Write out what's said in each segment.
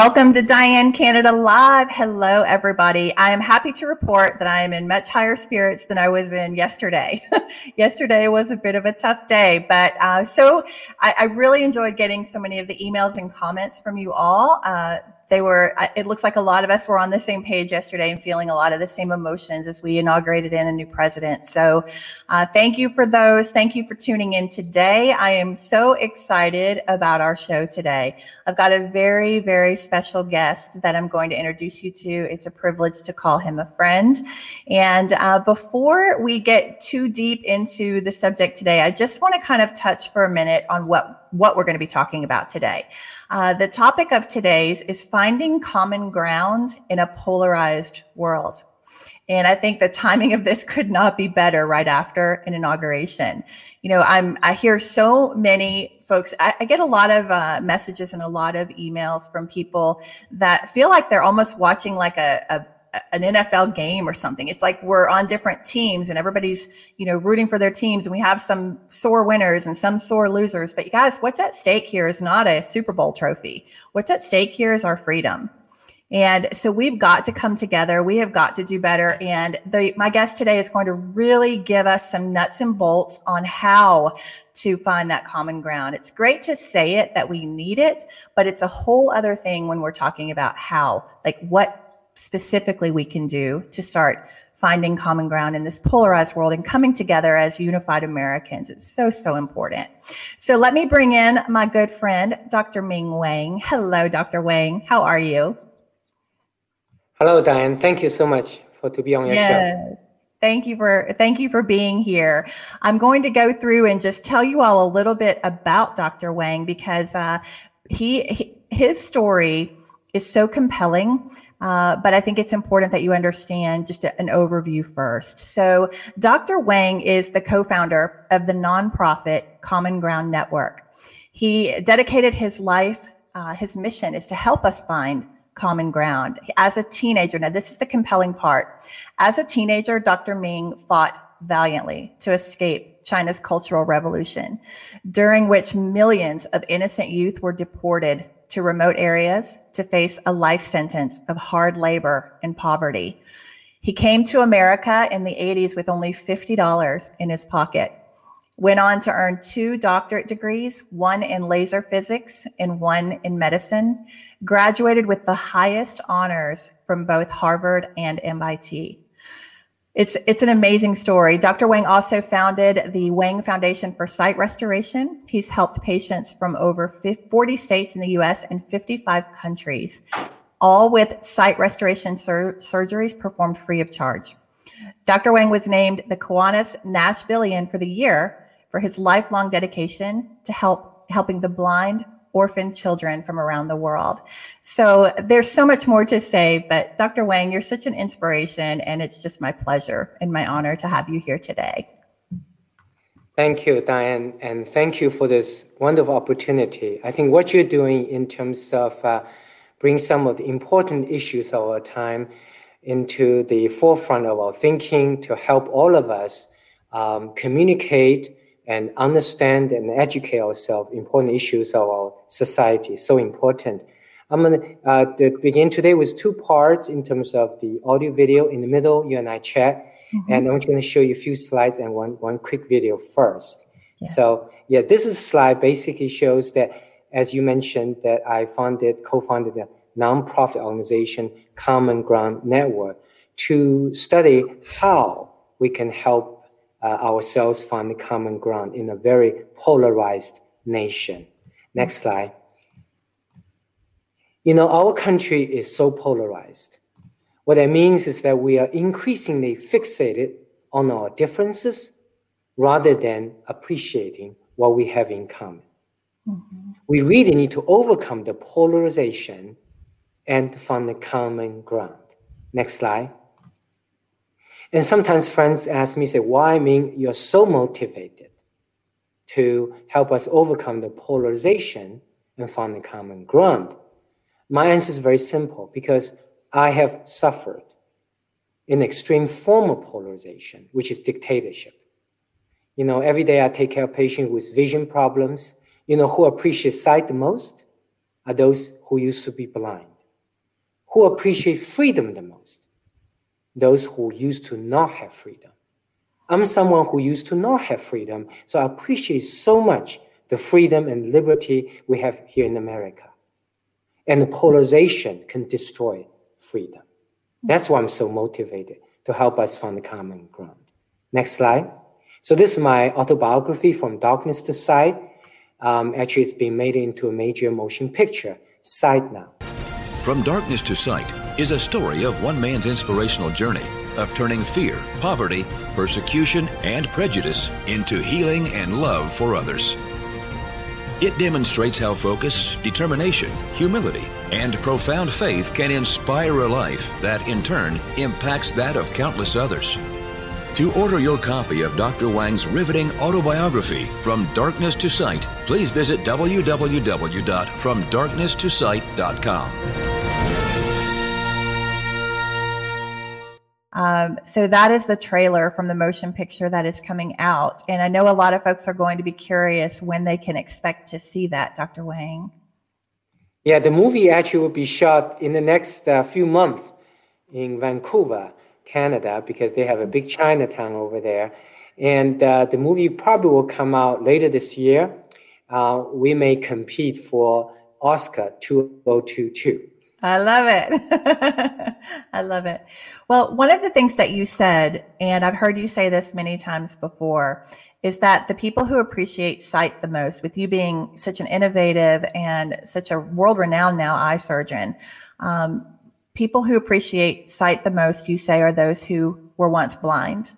Welcome to Diane Canada Live. Hello, everybody. I am happy to report that I am in much higher spirits than I was in yesterday. yesterday was a bit of a tough day, but uh, so I, I, really enjoyed getting so many of the emails and comments from you all. Uh, they were it looks like a lot of us were on the same page yesterday and feeling a lot of the same emotions as we inaugurated in a new president. So uh, thank you for those. Thank you for tuning in today. I am so excited about our show today. I've got a very very special guest that i'm going to introduce you to. It's a privilege to call him a friend. And uh, before we get too deep into the subject today i just want to kind of touch for a minute on what what we're going to be talking about today. Uh, the topic of today's is finding common ground in a polarized world. And I think the timing of this could not be better right after an inauguration. You know, I'm, I hear so many folks, I, I get a lot of uh, messages and a lot of emails from people that feel like they're almost watching like a, a an NFL game or something. It's like we're on different teams and everybody's, you know, rooting for their teams and we have some sore winners and some sore losers. But you guys, what's at stake here is not a Super Bowl trophy. What's at stake here is our freedom. And so we've got to come together. We have got to do better. And the, my guest today is going to really give us some nuts and bolts on how to find that common ground. It's great to say it that we need it, but it's a whole other thing when we're talking about how, like what specifically we can do to start finding common ground in this polarized world and coming together as unified Americans. It's so, so important. So let me bring in my good friend, Dr. Ming Wang. Hello, Dr. Wang. How are you? Hello, Diane. Thank you so much for to be on your yeah. show. Thank you for thank you for being here. I'm going to go through and just tell you all a little bit about Dr. Wang because uh, he, he his story is so compelling. Uh, but I think it's important that you understand just a, an overview first. So, Dr. Wang is the co founder of the nonprofit Common Ground Network. He dedicated his life, uh, his mission is to help us find common ground. As a teenager, now this is the compelling part. As a teenager, Dr. Ming fought valiantly to escape China's Cultural Revolution, during which millions of innocent youth were deported to remote areas to face a life sentence of hard labor and poverty. He came to America in the 80s with only $50 in his pocket. Went on to earn two doctorate degrees, one in laser physics and one in medicine. Graduated with the highest honors from both Harvard and MIT. It's, it's an amazing story. Dr. Wang also founded the Wang Foundation for Sight Restoration. He's helped patients from over 40 states in the US and 55 countries, all with sight restoration sur- surgeries performed free of charge. Dr. Wang was named the Kiwanis Nashvillian for the year for his lifelong dedication to help helping the blind, orphan children from around the world. So there's so much more to say, but Dr. Wang, you're such an inspiration, and it's just my pleasure and my honor to have you here today. Thank you, Diane, and thank you for this wonderful opportunity. I think what you're doing in terms of uh, bring some of the important issues of our time into the forefront of our thinking to help all of us um, communicate and understand and educate ourselves important issues of our society so important i'm going to uh, begin today with two parts in terms of the audio video in the middle you and i chat mm-hmm. and i'm going to show you a few slides and one, one quick video first yeah. so yeah this is slide basically shows that as you mentioned that i founded co-founded a nonprofit organization common ground network to study how we can help ourselves find the common ground in a very polarized nation. Next slide. You know, our country is so polarized. What that means is that we are increasingly fixated on our differences rather than appreciating what we have in common. Mm-hmm. We really need to overcome the polarization and find the common ground. Next slide. And sometimes friends ask me, say, why Ming you're so motivated to help us overcome the polarization and find the common ground? My answer is very simple because I have suffered an extreme form of polarization, which is dictatorship. You know, every day I take care of patients with vision problems. You know, who appreciate sight the most? are those who used to be blind. Who appreciate freedom the most? Those who used to not have freedom. I'm someone who used to not have freedom, so I appreciate so much the freedom and liberty we have here in America. And polarization can destroy freedom. That's why I'm so motivated to help us find the common ground. Next slide. So this is my autobiography from darkness to sight. Um, actually, it's been made into a major motion picture, Sight Now. From Darkness to Sight is a story of one man's inspirational journey of turning fear, poverty, persecution, and prejudice into healing and love for others. It demonstrates how focus, determination, humility, and profound faith can inspire a life that, in turn, impacts that of countless others. To order your copy of Dr. Wang's riveting autobiography, From Darkness to Sight, please visit www.fromdarknesstosight.com. Um, so that is the trailer from the motion picture that is coming out. And I know a lot of folks are going to be curious when they can expect to see that, Dr. Wang. Yeah, the movie actually will be shot in the next uh, few months in Vancouver, Canada, because they have a big Chinatown over there. And uh, the movie probably will come out later this year. Uh, we may compete for Oscar 2022. I love it. I love it. Well, one of the things that you said, and I've heard you say this many times before, is that the people who appreciate sight the most, with you being such an innovative and such a world renowned now eye surgeon, um, people who appreciate sight the most, you say, are those who were once blind.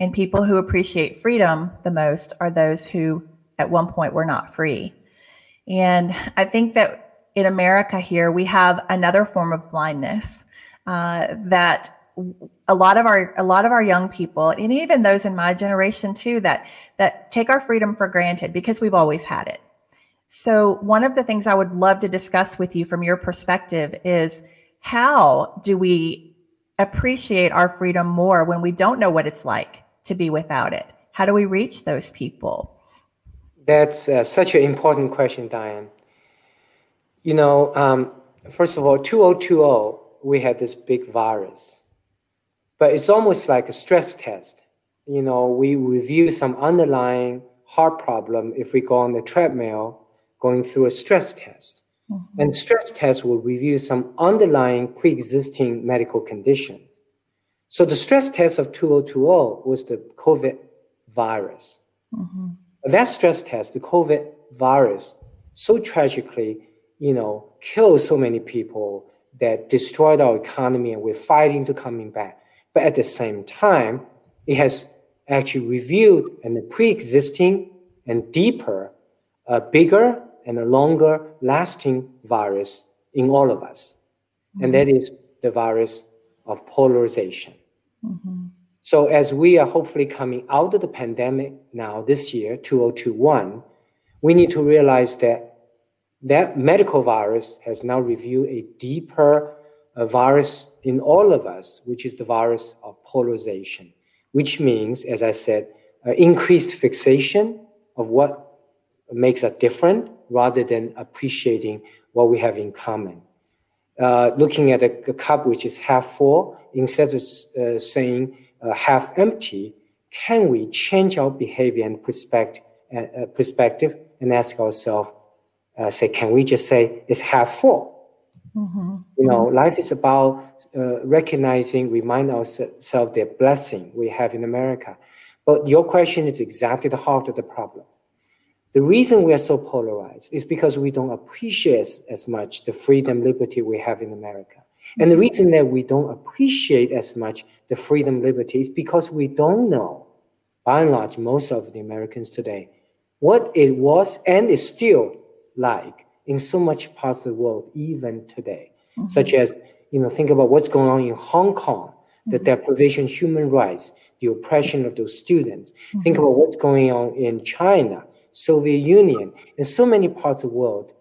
And people who appreciate freedom the most are those who at one point were not free. And I think that in America here, we have another form of blindness uh, that a lot of our a lot of our young people and even those in my generation too that that take our freedom for granted because we've always had it. So one of the things I would love to discuss with you from your perspective is how do we appreciate our freedom more when we don't know what it's like to be without it? How do we reach those people? That's uh, such an important question, Diane you know, um, first of all, 2020, we had this big virus, but it's almost like a stress test. You know, we review some underlying heart problem if we go on the treadmill going through a stress test. Mm-hmm. And stress test will review some underlying pre-existing medical conditions. So the stress test of 2020 was the COVID virus. Mm-hmm. That stress test, the COVID virus, so tragically you know, killed so many people that destroyed our economy and we're fighting to coming back. But at the same time, it has actually revealed a pre-existing and deeper, a bigger and a longer lasting virus in all of us. Mm-hmm. And that is the virus of polarization. Mm-hmm. So as we are hopefully coming out of the pandemic now this year, 2021, we need to realize that that medical virus has now revealed a deeper uh, virus in all of us, which is the virus of polarization, which means, as I said, uh, increased fixation of what makes us different rather than appreciating what we have in common. Uh, looking at a, a, cup which is half full instead of uh, saying uh, half empty, can we change our behavior and perspective, uh, perspective and ask ourselves, uh, say, can we just say it's half full? Mm-hmm. You know, life is about uh, recognizing, remind ourselves the blessing we have in America. But your question is exactly the heart of the problem. The reason we are so polarized is because we don't appreciate as much the freedom, liberty we have in America. And the reason that we don't appreciate as much the freedom, liberty is because we don't know, by and large, most of the Americans today, what it was and is still like in so much parts of the world, even today, mm-hmm. such as, you know, think about what's going on in Hong Kong, the mm-hmm. deprivation of human rights, the oppression of those students. Mm-hmm. Think about what's going on in China, Soviet Union, and so many parts of the world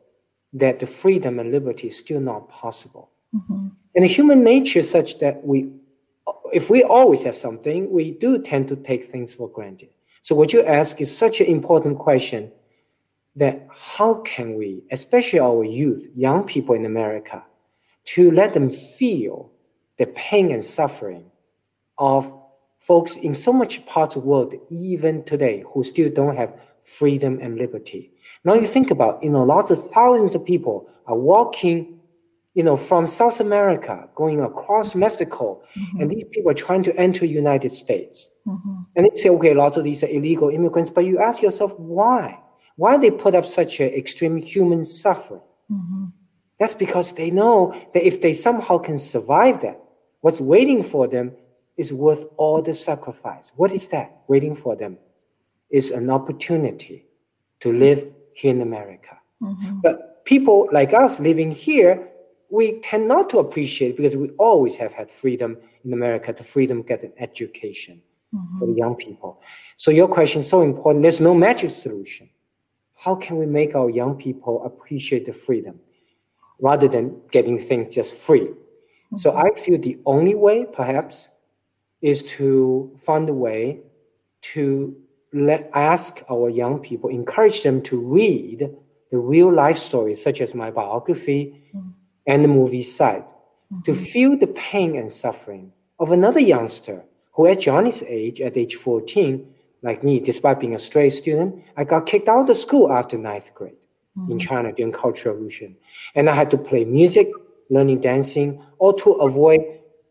that the freedom and liberty is still not possible. Mm-hmm. And the human nature is such that we, if we always have something, we do tend to take things for granted. So what you ask is such an important question that how can we, especially our youth, young people in America, to let them feel the pain and suffering of folks in so much parts of the world, even today, who still don't have freedom and liberty. Now you think about, you know, lots of thousands of people are walking, you know, from South America, going across Mexico, mm-hmm. and these people are trying to enter United States. Mm-hmm. And they say, okay, lots of these are illegal immigrants, but you ask yourself, why? Why they put up such an extreme human suffering? Mm-hmm. That's because they know that if they somehow can survive that, what's waiting for them is worth all the sacrifice. What is that waiting for them? Is an opportunity to live here in America. Mm-hmm. But people like us living here, we tend not to appreciate because we always have had freedom in America, the freedom to get an education mm-hmm. for the young people. So your question is so important. There's no magic solution. How can we make our young people appreciate the freedom rather than getting things just free? Mm-hmm. So I feel the only way, perhaps, is to find a way to let ask our young people, encourage them to read the real life stories, such as my biography mm-hmm. and the movie side, mm-hmm. to feel the pain and suffering of another youngster who, at Johnny's age, at age 14, like me, despite being a straight student, I got kicked out of school after ninth grade mm-hmm. in China during Cultural Revolution. And I had to play music, learning dancing, all to avoid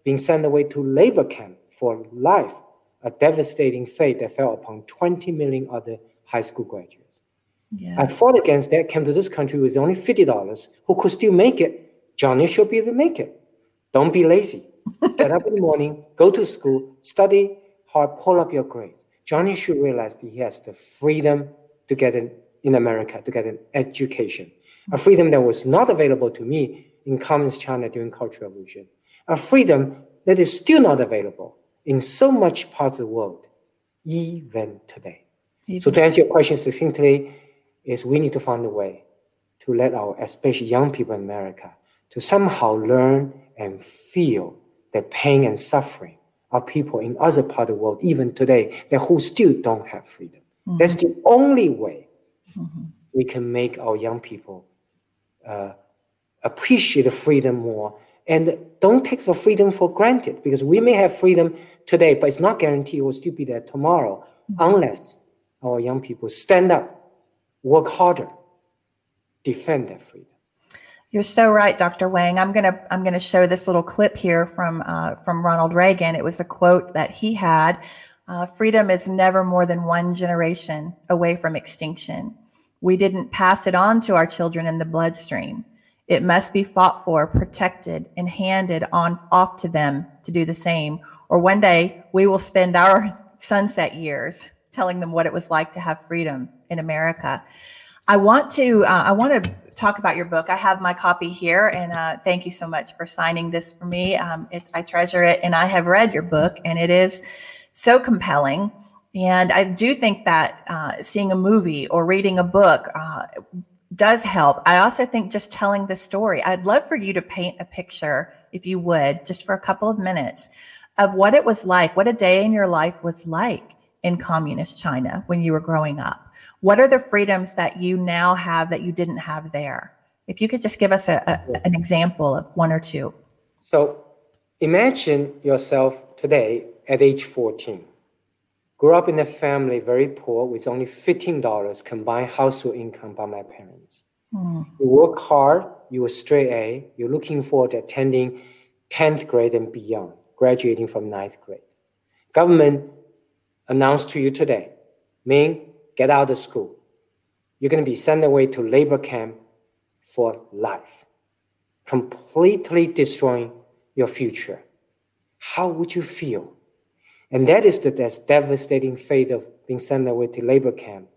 being sent away to labor camp for life, a devastating fate that fell upon 20 million other high school graduates. Yeah. I fought against that, came to this country with only $50, who could still make it. Johnny should be able to make it. Don't be lazy. Get up in the morning, go to school, study hard, pull up your grades. Johnny should realize that he has the freedom to get in, in America, to get an education. A freedom that was not available to me in Communist China during Cultural Revolution. A freedom that is still not available in so much parts of the world, even today. Even so to answer your question succinctly, is we need to find a way to let our, especially young people in America, to somehow learn and feel the pain and suffering of people in other parts of the world, even today, that who still don't have freedom. Mm-hmm. That's the only way mm-hmm. we can make our young people uh, appreciate the freedom more and don't take the freedom for granted because we may have freedom today, but it's not guaranteed it will still be there tomorrow mm-hmm. unless our young people stand up, work harder, defend their freedom. You're so right, Dr. Wang. I'm gonna I'm gonna show this little clip here from uh, from Ronald Reagan. It was a quote that he had: uh, "Freedom is never more than one generation away from extinction. We didn't pass it on to our children in the bloodstream. It must be fought for, protected, and handed on off to them to do the same. Or one day we will spend our sunset years telling them what it was like to have freedom in America. I want to uh, I want to talk about your book. I have my copy here, and uh, thank you so much for signing this for me. Um, it, I treasure it, and I have read your book, and it is so compelling. And I do think that uh, seeing a movie or reading a book uh, does help. I also think just telling the story. I'd love for you to paint a picture, if you would, just for a couple of minutes, of what it was like, what a day in your life was like in communist China when you were growing up. What are the freedoms that you now have that you didn't have there? If you could just give us a, a, an example of one or two. So imagine yourself today at age 14 Grew up in a family very poor with only $15 combined household income by my parents. Mm. You work hard, you were straight A, you're looking forward to attending 10th grade and beyond, graduating from ninth grade. Government announced to you today, Ming, get out of school. You're going to be sent away to labor camp for life, completely destroying your future. How would you feel? And that is the devastating fate of being sent away to labor camp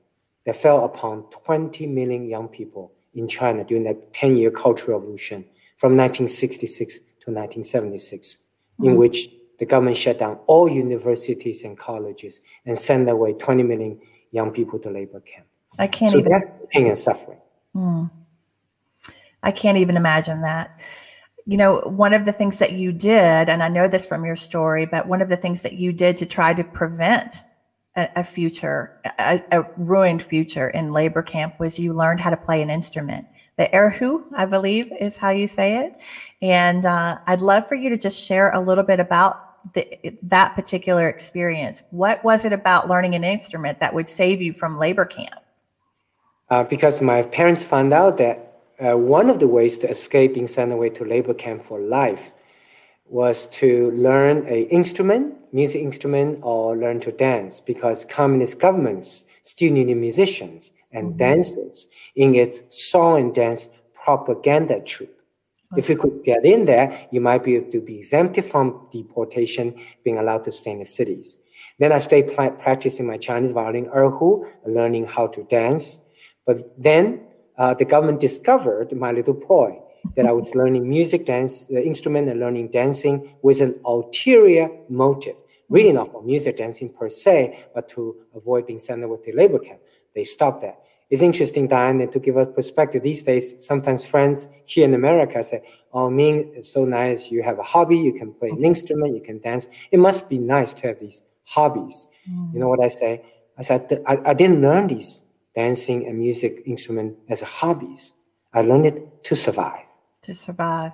that fell upon 20 million young people in China during that 10 year Cultural Revolution from 1966 to 1976, mm-hmm. in which the government shut down all universities and colleges and sent away 20 million young people to labor camp. I can't so even. that's pain and suffering. Mm. I can't even imagine that you know, one of the things that you did, and I know this from your story, but one of the things that you did to try to prevent a, a future, a, a, ruined future in labor camp was you learned how to play an instrument. The erhu, I believe, is how you say it. And uh, I'd love for you to just share a little bit about the, that particular experience. What was it about learning an instrument that would save you from labor camp? Uh, because my parents found out that uh, one of the ways to escape being sent away to labor camp for life was to learn a instrument, music instrument, or learn to dance because communist governments still needed musicians and mm-hmm. dancers in its song and dance propaganda troop. If you could get in there, you might be able to be exempted from deportation, being allowed to stay in the cities. Then I stayed practicing my Chinese violin erhu, learning how to dance. But then uh, the government discovered my little boy that I was learning music, dance, the instrument, and learning dancing with an ulterior motive, really not for music dancing per se, but to avoid being sent over to labor camp. They stopped that. It's interesting, Diane, to give a perspective. These days, sometimes friends here in America say, "Oh, Ming, it's so nice. You have a hobby. You can play an instrument. You can dance. It must be nice to have these hobbies." Mm. You know what I say? I said, I, I didn't learn these dancing and music instrument as hobbies. I learned it to survive. To survive.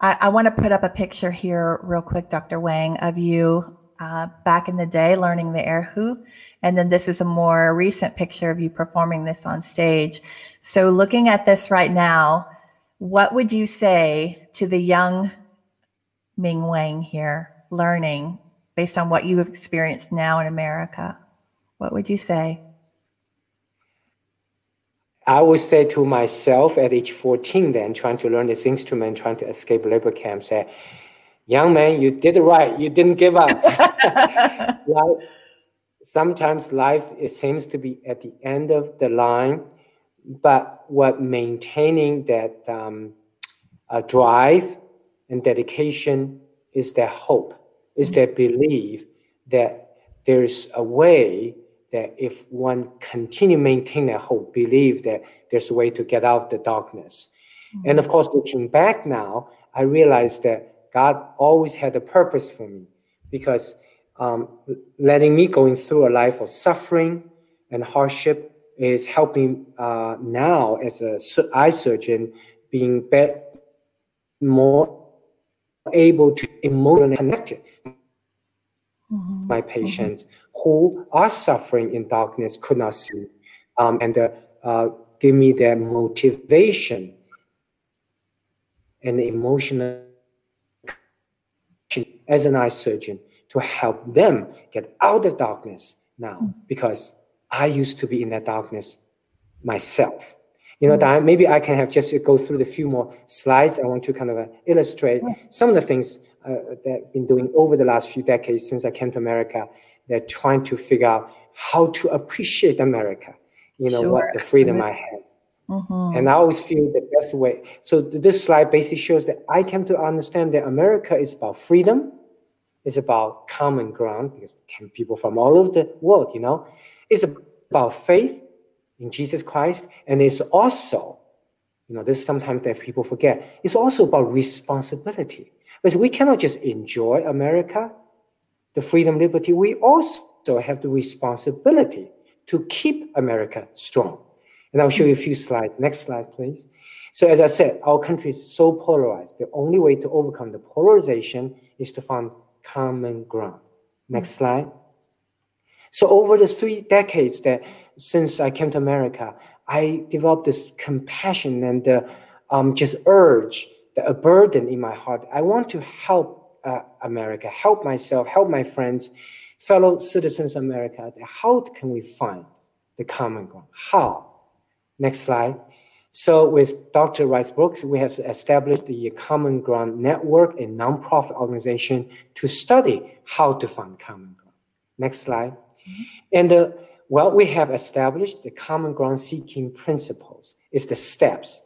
I, I want to put up a picture here, real quick, Dr. Wang, of you uh, back in the day learning the air erhu. And then this is a more recent picture of you performing this on stage. So, looking at this right now, what would you say to the young Ming Wang here learning based on what you have experienced now in America? What would you say? I would say to myself at age 14, then trying to learn this instrument, trying to escape labor camp, say, young man, you did it right. You didn't give up. life, sometimes life it seems to be at the end of the line, but what maintaining that um, uh, drive and dedication is that hope, is that belief that there's a way that if one continue maintain that hope, believe that there's a way to get out of the darkness. Mm-hmm. And of course, looking back now, I realize that God always had a purpose for me because um, letting me going through a life of suffering and hardship is helping uh, now as a eye surgeon being be- more able to emotionally connect mm-hmm. my patients mm-hmm. who are suffering in darkness could not see, um, and uh, uh, give me their motivation and emotional as an eye surgeon to help them get out of darkness now mm-hmm. because I used to be in that darkness myself. You know, Diane, maybe I can have just go through the few more slides. I want to kind of uh, illustrate some of the things uh, that I've been doing over the last few decades since I came to America. They're trying to figure out how to appreciate America. You know sure, what the freedom absolutely. I have. Mm-hmm. And I always feel the best way. So this slide basically shows that I came to understand that America is about freedom, it's about common ground because can people from all over the world, you know, it's about faith in Jesus Christ, and it's also, you know, this is sometimes that people forget. It's also about responsibility. Because we cannot just enjoy America, the freedom, liberty. We also have the responsibility to keep America strong. And I'll show you a few slides. Next slide, please. So as I said, our country is so polarized. The only way to overcome the polarization is to find common ground. Next slide. So over the three decades that since I came to America, I developed this compassion and uh, um, just urge a burden in my heart. I want to help uh, America, help myself, help my friends, fellow citizens of America. How can we find the common ground? How? Next slide. So with Dr. Rice Broocks, we have established the Common Ground Network, a nonprofit organization to study how to find common ground. Next slide. Mm-hmm. And uh, well, we have established the common ground seeking principles. It's the steps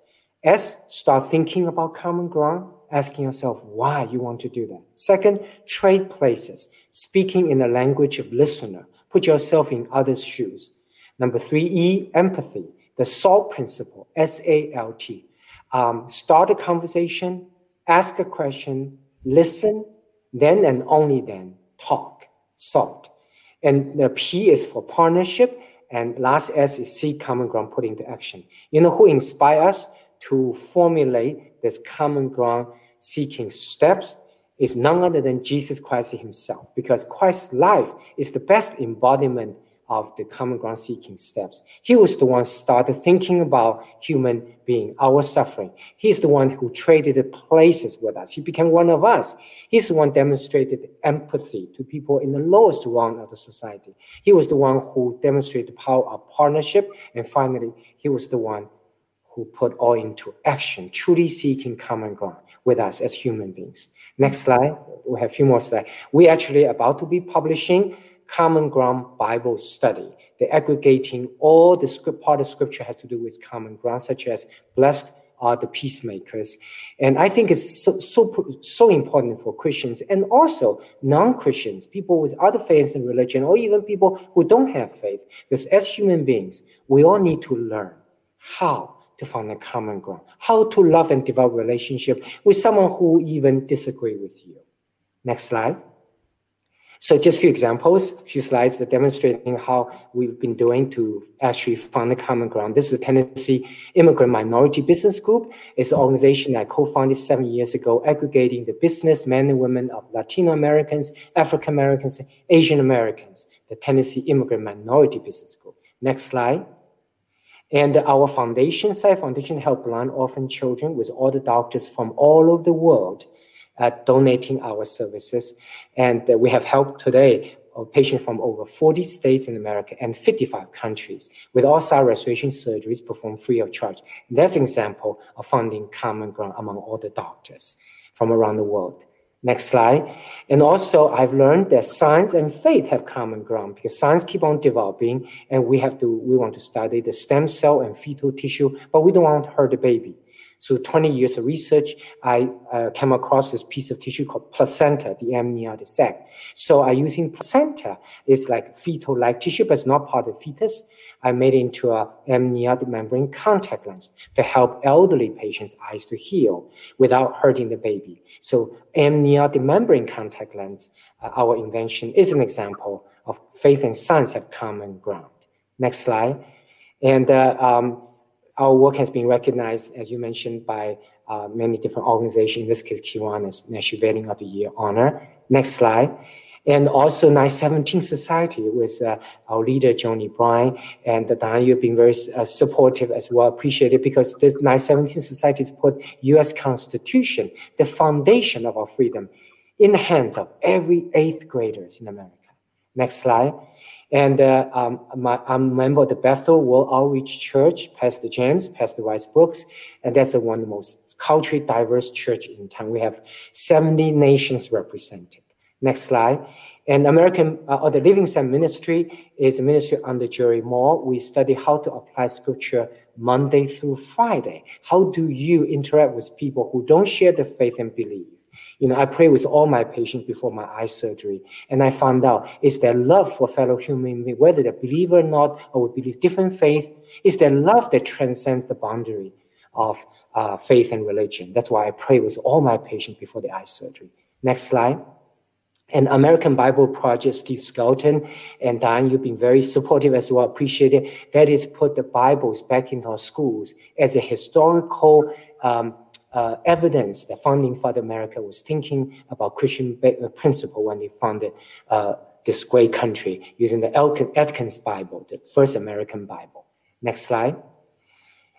S, start thinking about common ground, asking yourself why you want to do that. Second, trade places, speaking in the language of listener. Put yourself in others' shoes. Number three, E, empathy, the SALT principle, S-A-L-T. Um, start a conversation, ask a question, listen, then and only then talk, SALT. And the P is for partnership. And last S is see common ground, put into action. You know who inspire us to formulate this common ground seeking steps is none other than Jesus Christ himself, because Christ's life is the best embodiment of the common ground seeking steps. He was the one started thinking about human being, our suffering. He's the one who traded places with us. He became one of us. He's the one demonstrated empathy to people in the lowest rung of the society. He was the one who demonstrated the power of partnership. And finally, he was the one who put all into action, truly seeking common ground with us as human beings. Next slide. We have a few more slides. We actually about to be publishing Common Ground Bible Study. The aggregating all the script, part of scripture has to do with common ground, such as blessed are the peacemakers. And I think it's so, so, so important for Christians and also non-Christians, people with other faiths and religion, or even people who don't have faith. Because as human beings, we all need to learn how to find a common ground, how to love and develop relationship with someone who even disagree with you. Next slide. So just a few examples, a few slides that demonstrating how we've been doing to actually find a common ground. This is the Tennessee Immigrant Minority Business Group. It's an organization I co-founded seven years ago, aggregating the business men and women of Latino Americans, African Americans, Asian Americans, the Tennessee Immigrant Minority Business Group. Next slide. And our foundation, Side Foundation, help blind orphan children with all the doctors from all over the world uh, donating our services. And uh, we have helped today of patients from over 40 states in America and 55 countries with all sight restoration surgeries performed free of charge. And that's an example of finding common ground among all the doctors from around the world. Next slide. And also, I've learned that science and faith have common ground because science keep on developing, and we have to we want to study the stem cell and fetal tissue, but we don't want to hurt the baby. So 20 years of research, I uh, came across this piece of tissue called placenta, the amniotic sac. So I using placenta. It's like fetal-like tissue, but it's not part of the fetus. I made it into a amniotic membrane contact lens to help elderly patients' eyes to heal without hurting the baby. So amniotic membrane contact lens, uh, our invention, is an example of faith and science have common ground. Next slide. And uh, um, our work has been recognized, as you mentioned, by uh, many different organizations, in this case, Kiwanis Nashvillian of the Year honor. Next slide. And also 917 Society with uh, our leader, Johnny Bryan, and Don, you've been very uh, supportive as well, appreciate it because the 917 Society has put U.S. Constitution, the foundation of our freedom, in the hands of every eighth graders in America. Next slide. And uh, um, my, I'm a member of the Bethel World Outreach Church, Pastor James, Pastor Rice Broocks, and that's the one of the most culturally diverse church in town. We have 70 nations represented. Next slide. And American uh, or the Living Sam Ministry is a ministry under Jerry Moore. We study how to apply scripture Monday through Friday. How do you interact with people who don't share the faith and belief? You know, I pray with all my patients before my eye surgery, and I found out is their love for fellow human beings, whether they believe or not, or believe different faith, is their love that transcends the boundary of uh, faith and religion. That's why I pray with all my patients before the eye surgery. Next slide. And American Bible Project, Steve Skelton and Diane, you've been very supportive as well. Appreciate it. That is put the Bibles back into our schools as a historical um, uh, evidence that founding Father America was thinking about Christian uh, principle when they founded uh, this great country using the Aitken's Bible, the first American Bible. Next slide.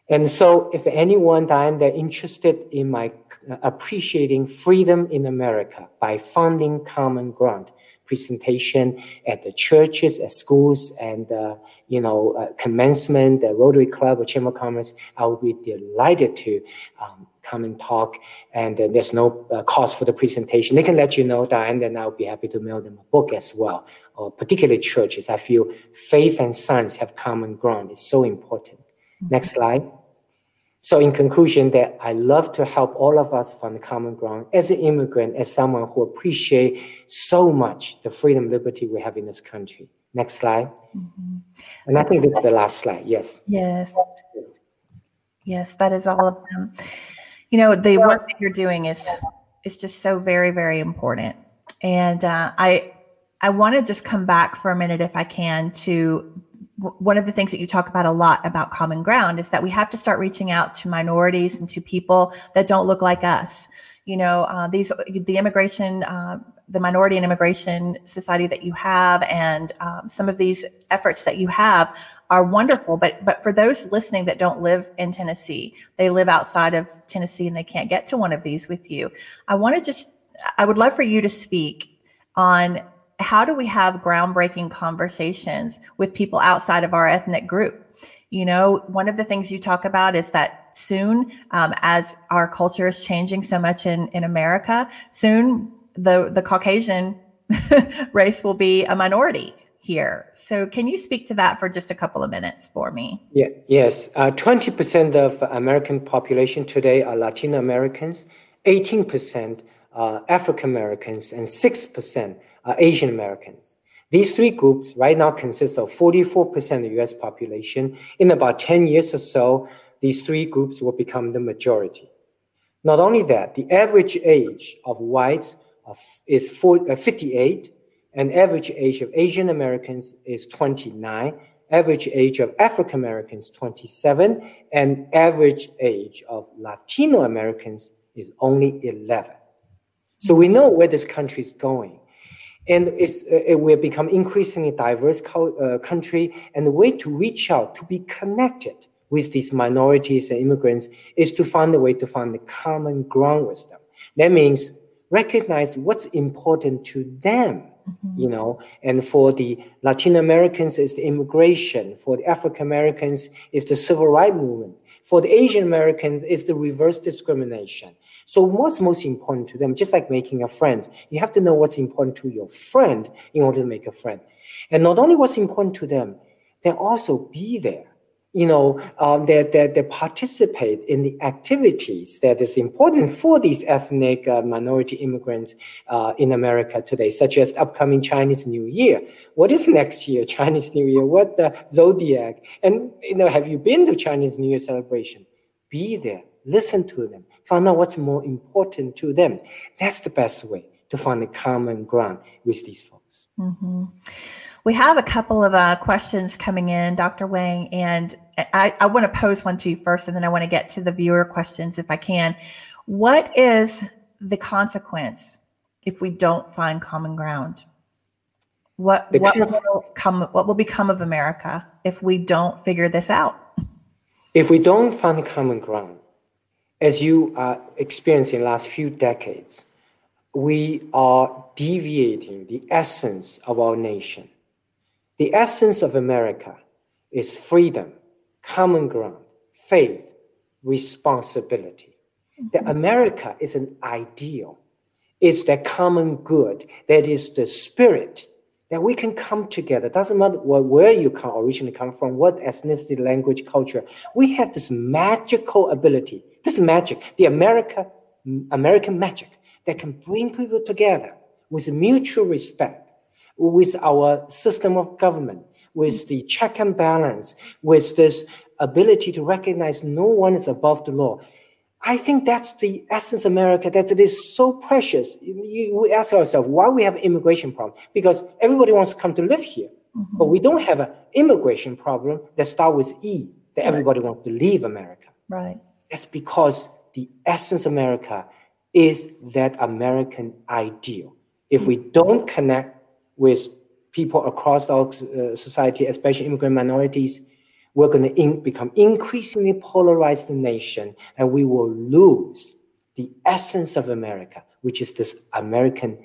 And so, if anyone, Diane, they're interested in my uh, appreciating freedom in America by funding Common Ground, presentation at the churches, at schools, and uh, you know, uh, commencement, the Rotary Club or Chamber of Commerce, I would be delighted to um, come and talk. And then there's no uh, cost for the presentation. They can let you know that, and then I'll be happy to mail them a book as well. Or particularly churches, I feel faith and science have common ground. It's so important. Mm-hmm. Next slide. So in conclusion, that I love to help all of us find common ground as an immigrant, as someone who appreciate so much the freedom, liberty we have in this country. Next slide. Mm-hmm. And I think this is the last slide. Yes. Yes. Yes, that is all of them. You know, the work that you're doing is is just so very, very important. And uh, I I want to just come back for a minute, if I can, to one of the things that you talk about a lot about common ground is that we have to start reaching out to minorities and to people that don't look like us. You know, uh, these the immigration, uh, the minority and immigration society that you have, and um, some of these efforts that you have are wonderful. But but for those listening that don't live in Tennessee, they live outside of Tennessee and they can't get to one of these with you. I want to just, I would love for you to speak on how do we have groundbreaking conversations with people outside of our ethnic group? You know, one of the things you talk about is that soon, um, as our culture is changing so much in, in America, soon the, the Caucasian race will be a minority here. So, can you speak to that for just a couple of minutes for me? Yeah, yes. Uh, 20% of American population today are Latino Americans, 18% are African Americans, and 6% are Asian Americans. These three groups right now consist of 44% of the US population. In about 10 years or so, these three groups will become the majority. Not only that, the average age of whites is 58, and average age of Asian Americans is 29, average age of African Americans 27, and average age of Latino Americans is only 11. So we know where this country is going and uh, it will become increasingly diverse co- uh, country. And the way to reach out, to be connected with these minorities and immigrants is to find a way to find the common ground with them. That means recognize what's important to them. Mm-hmm. You know, and for the Latin Americans, it's the immigration. For the African Americans, it's the civil rights movement. For the Asian Americans, it's the reverse discrimination. So what's most important to them? Just like making a friend, you have to know what's important to your friend in order to make a friend. And not only what's important to them, they also be there. You know, um, they, they, they participate in the activities that is important for these ethnic uh, minority immigrants uh, in America today, such as upcoming Chinese New Year. What is next year, Chinese New Year? What the zodiac? And you know, have you been to Chinese New Year celebration? Be there, listen to them, find out what's more important to them. That's the best way to find a common ground with these folks. Mm-hmm. We have a couple of uh, questions coming in, Dr. Wang, and I, I want to pose one to you first, and then I want to get to the viewer questions if I can. What is the consequence if we don't find common ground? What what will come? What will become of America if we don't figure this out? If we don't find common ground, as you are experiencing last few decades, we are deviating the essence of our nation. The essence of America is freedom, common ground, faith, responsibility. The mm-hmm. America is an ideal. It's the common good. That is the spirit that we can come together. Doesn't matter where you come originally come from, what ethnicity, language, culture. We have this magical ability this magic, the America, American magic that can bring people together with mutual respect, with our system of government, with the check and balance, with this ability to recognize no one is above the law. I think that's the essence of America, that it is so precious. You, we ask ourselves why we have immigration problem. Because everybody wants to come to live here. Mm-hmm. But we don't have an immigration problem that starts with E, that everybody wants to leave America. Right. It's because the essence of America is that American ideal. If we don't connect with people across our uh, society, especially immigrant minorities, we're going to in, become increasingly polarized nation, and we will lose the essence of America, which is this American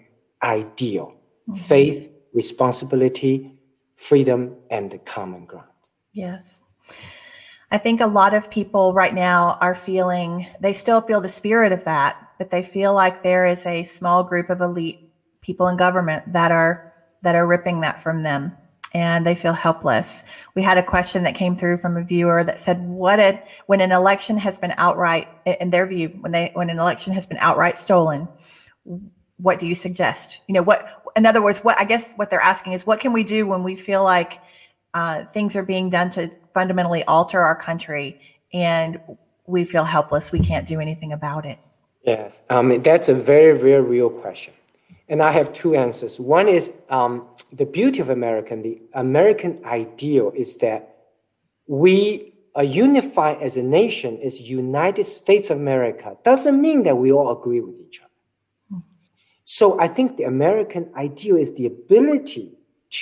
ideal: mm-hmm. faith, responsibility, freedom, and the common ground. Yes. I think a lot of people right now are feeling, they still feel the spirit of that, but they feel like there is a small group of elite people in government that are that are ripping that from them and they feel helpless. We had a question that came through from a viewer that said, "What did when an election has been outright, in their view, when they when an election has been outright stolen, what do you suggest? You know, what in other words, what I guess what they're asking is, what can we do when we feel like uh, things are being done to fundamentally alter our country, and we feel helpless. We can't do anything about it. Yes, um, that's a very, very real question. And I have two answers. One is um, the beauty of American, the American ideal is that we are unified as a nation, as United States of America. Doesn't mean that we all agree with each other. So I think the American ideal is the ability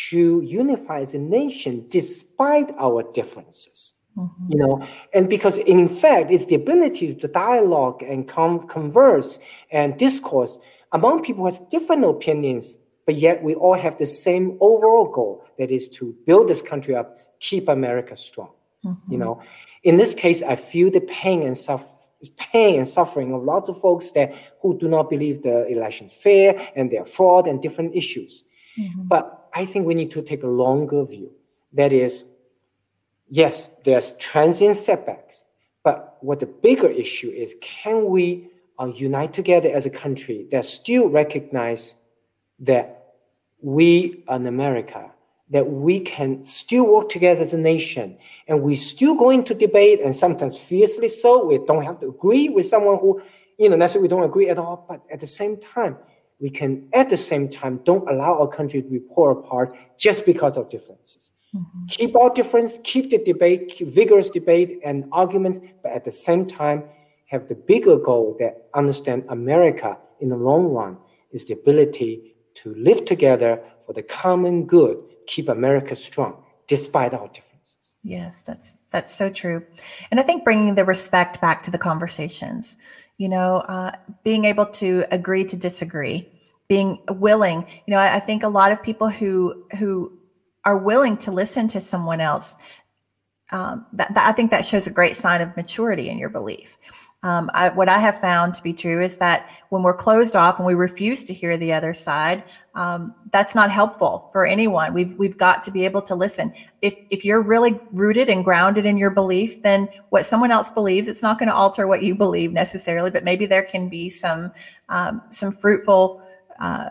to unify as a nation despite our differences. Mm-hmm. You know, and because in fact, it's the ability to dialogue and com- converse and discourse among people who has different opinions, but yet we all have the same overall goal that is to build this country up, keep America strong. Mm-hmm. You know, in this case, I feel the pain and suffering pain and suffering of lots of folks that who do not believe the election's fair and they're fraud and different issues. Mm-hmm. But I think we need to take a longer view. That is, yes, there's transient setbacks, but what the bigger issue is, can we uh, unite together as a country that still recognize that we are in America, that we can still work together as a nation, and we still going to debate, and sometimes fiercely so. We don't have to agree with someone who, you know, necessarily we don't agree at all, but at the same time, we can at the same time don't allow our country to be pulled apart just because of differences. Mm-hmm. Keep our difference, keep the debate, keep vigorous debate and arguments, but at the same time have the bigger goal that understand America in the long run is the ability to live together for the common good, keep America strong despite our differences. Yes, that's that's so true, and I think bringing the respect back to the conversations you know, uh, being able to agree to disagree, being willing. You know, I, I think a lot of people who who are willing to listen to someone else, um, that, that, I think that shows a great sign of maturity in your belief. Um, I, what I have found to be true is that when we're closed off and we refuse to hear the other side, um, that's not helpful for anyone. We've we've got to be able to listen. If if you're really rooted and grounded in your belief, then what someone else believes, it's not going to alter what you believe necessarily. But maybe there can be some um, some fruitful, uh,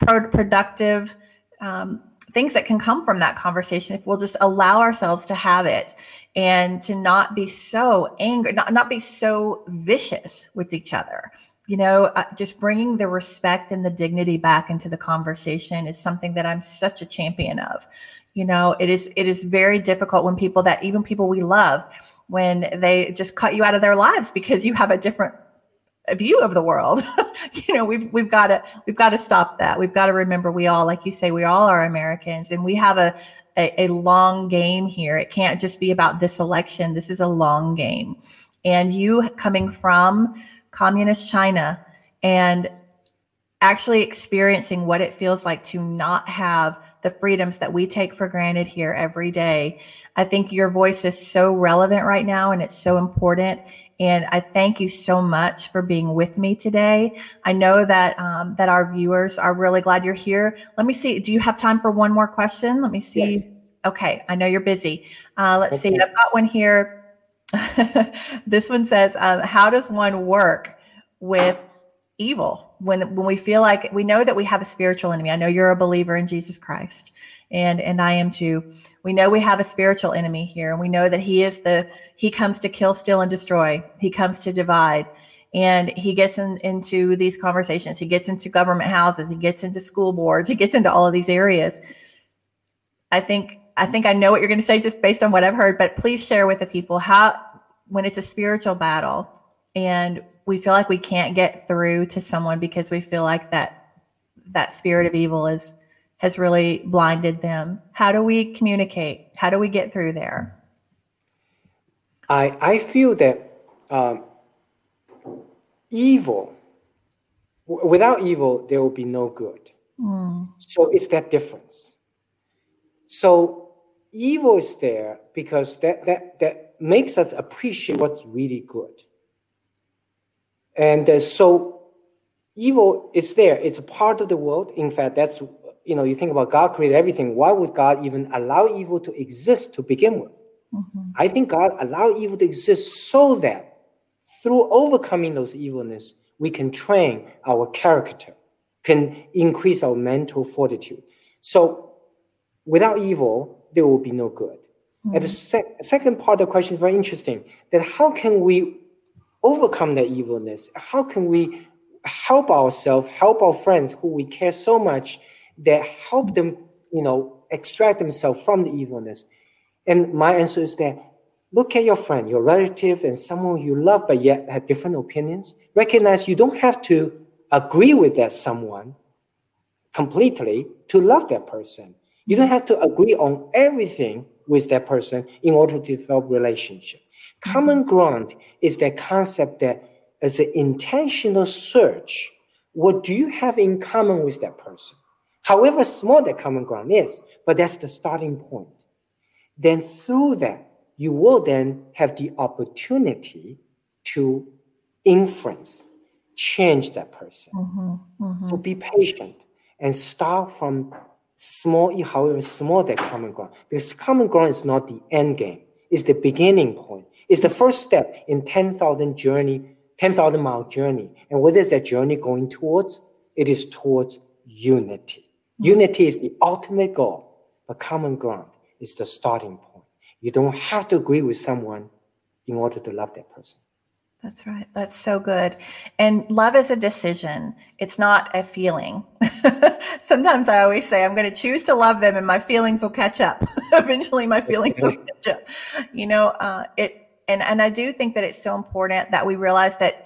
productive um, things that can come from that conversation if we'll just allow ourselves to have it and to not be so angry, not, not be so vicious with each other. You know, uh, just bringing the respect and the dignity back into the conversation is something that I'm such a champion of. You know, it is it is very difficult when people that even people we love when they just cut you out of their lives because you have a different view of the world. you know, we've we've got to we've got to stop that. We've got to remember we all, like you say, we all are Americans, and we have a, a a, long game here. It can't just be about this election. This is a long game. And you coming from communist China and actually experiencing what it feels like to not have the freedoms that we take for granted here every day. I think your voice is so relevant right now and it's so important. And I thank you so much for being with me today. I know that um, that our viewers are really glad you're here. Let me see. Do you have time for one more question? Let me see. Yes. Okay, I know you're busy. Uh, let's okay. see. I've got one here. this one says, um, "How does one work with evil when when we feel like we know that we have a spiritual enemy? I know you're a believer in Jesus Christ." and and I am too. We know we have a spiritual enemy here, and we know that he is the he comes to kill, steal, and destroy. He comes to divide, and he gets in, into these conversations. He gets into government houses. He gets into school boards. He gets into all of these areas. I think I think I know what you're going to say just based on what I've heard, but please share with the people how when it's a spiritual battle and we feel like we can't get through to someone because we feel like that that spirit of evil is has really blinded them. How do we communicate? How do we get through there? I, I feel that um, evil, w- without evil, there will be no good. Mm. So it's that difference. So evil is there because that, that, that makes us appreciate what's really good. And uh, so evil is there. It's a part of the world. In fact, that's you know, you think about God created everything. Why would God even allow evil to exist to begin with? Mm-hmm. I think God allowed evil to exist so that through overcoming those evilness, we can train our character, can increase our mental fortitude. So without evil, there will be no good. Mm-hmm. And the sec- second part of the question is very interesting that how can we overcome that evilness? How can we help ourselves, help our friends who we care so much, that help them, you know, extract themselves from the evilness. And my answer is that look at your friend, your relative, and someone you love but yet have different opinions. Recognize you don't have to agree with that someone completely to love that person. You don't have to agree on everything with that person in order to develop relationship. Common ground is that concept that as an intentional search, what do you have in common with that person? However small that common ground is, but that's the starting point. Then through that, you will then have the opportunity to influence, change that person. Mm-hmm, mm-hmm. So be patient and start from small, however small that common ground. Because common ground is not the end game, it's the beginning point. It's the first step in 10,000 journey, 10,000 mile journey. And what is that journey going towards? It is towards unity. Mm-hmm. Unity is the ultimate goal, but common ground is the starting point. You don't have to agree with someone in order to love that person. That's right. That's so good. And love is a decision. It's not a feeling. Sometimes I always say I'm going to choose to love them and my feelings will catch up. Eventually my feelings will catch up. You know, uh, it and and I do think that it's so important that we realize that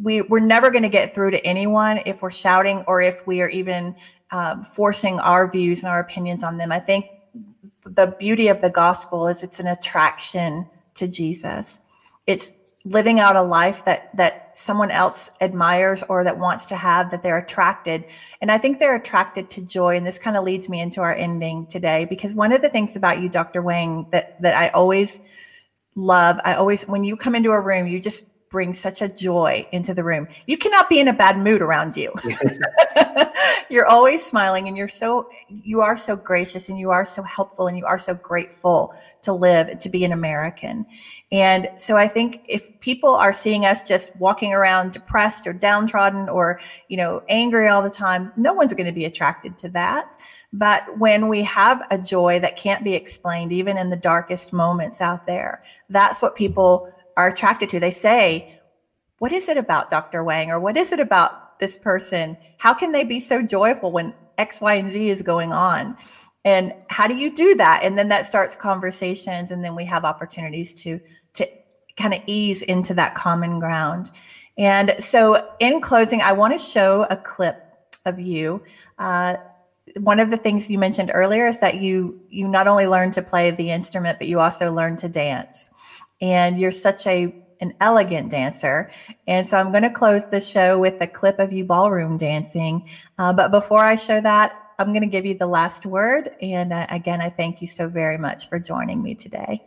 we we're never going to get through to anyone if we're shouting or if we are even um, forcing our views and our opinions on them. I think the beauty of the gospel is it's an attraction to Jesus. It's living out a life that that someone else admires or that wants to have that they're attracted and i think they're attracted to joy and this kind of leads me into our ending today because one of the things about you dr wang that that i always love. I always when you come into a room you just bring such a joy into the room. You cannot be in a bad mood around you. you're always smiling and you're so you are so gracious and you are so helpful and you are so grateful to live to be an American. And so I think if people are seeing us just walking around depressed or downtrodden or, you know, angry all the time, no one's going to be attracted to that. But when we have a joy that can't be explained, even in the darkest moments out there, that's what people are attracted to. They say, What is it about Dr. Wang? Or what is it about this person? How can they be so joyful when X, Y, and Z is going on? And how do you do that? And then that starts conversations, and then we have opportunities to to kind of ease into that common ground. And so, in closing, I want to show a clip of you. Uh, one of the things you mentioned earlier is that you you not only learn to play the instrument, but you also learn to dance and you're such a an elegant dancer. And so I'm going to close the show with a clip of you ballroom dancing. Uh, but before I show that, I'm going to give you the last word. And uh, again, I thank you so very much for joining me today.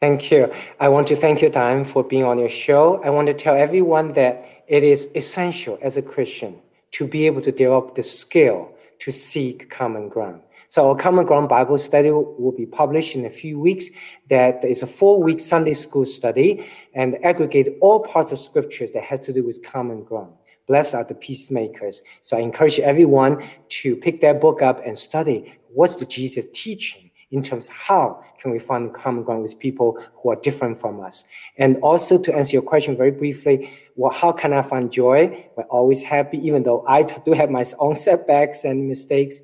Thank you. I want to thank you, Diane, for being on your show. I want to tell everyone that it is essential as a Christian to be able to develop the skill to seek common ground. So our Common Ground Bible study will be published in a few weeks. That is a four-week Sunday school study and aggregate all parts of scriptures that has to do with common ground. Blessed are the peacemakers. So I encourage everyone to pick that book up and study what's the Jesus teaching in terms of how can we find common ground with people who are different from us. And also to answer your question very briefly, well, how can I find joy? We're always happy, even though I do have my own setbacks and mistakes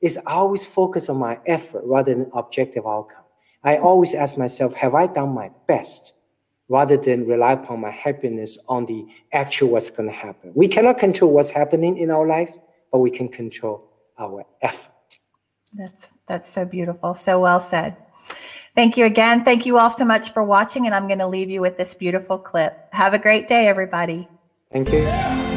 is always focus on my effort rather than objective outcome. I always ask myself, have I done my best? Rather than rely upon my happiness on the actual what's going to happen. We cannot control what's happening in our life, but we can control our effort. That's that's so beautiful. So well said. Thank you again. Thank you all so much for watching, and I'm going to leave you with this beautiful clip. Have a great day, everybody. Thank you.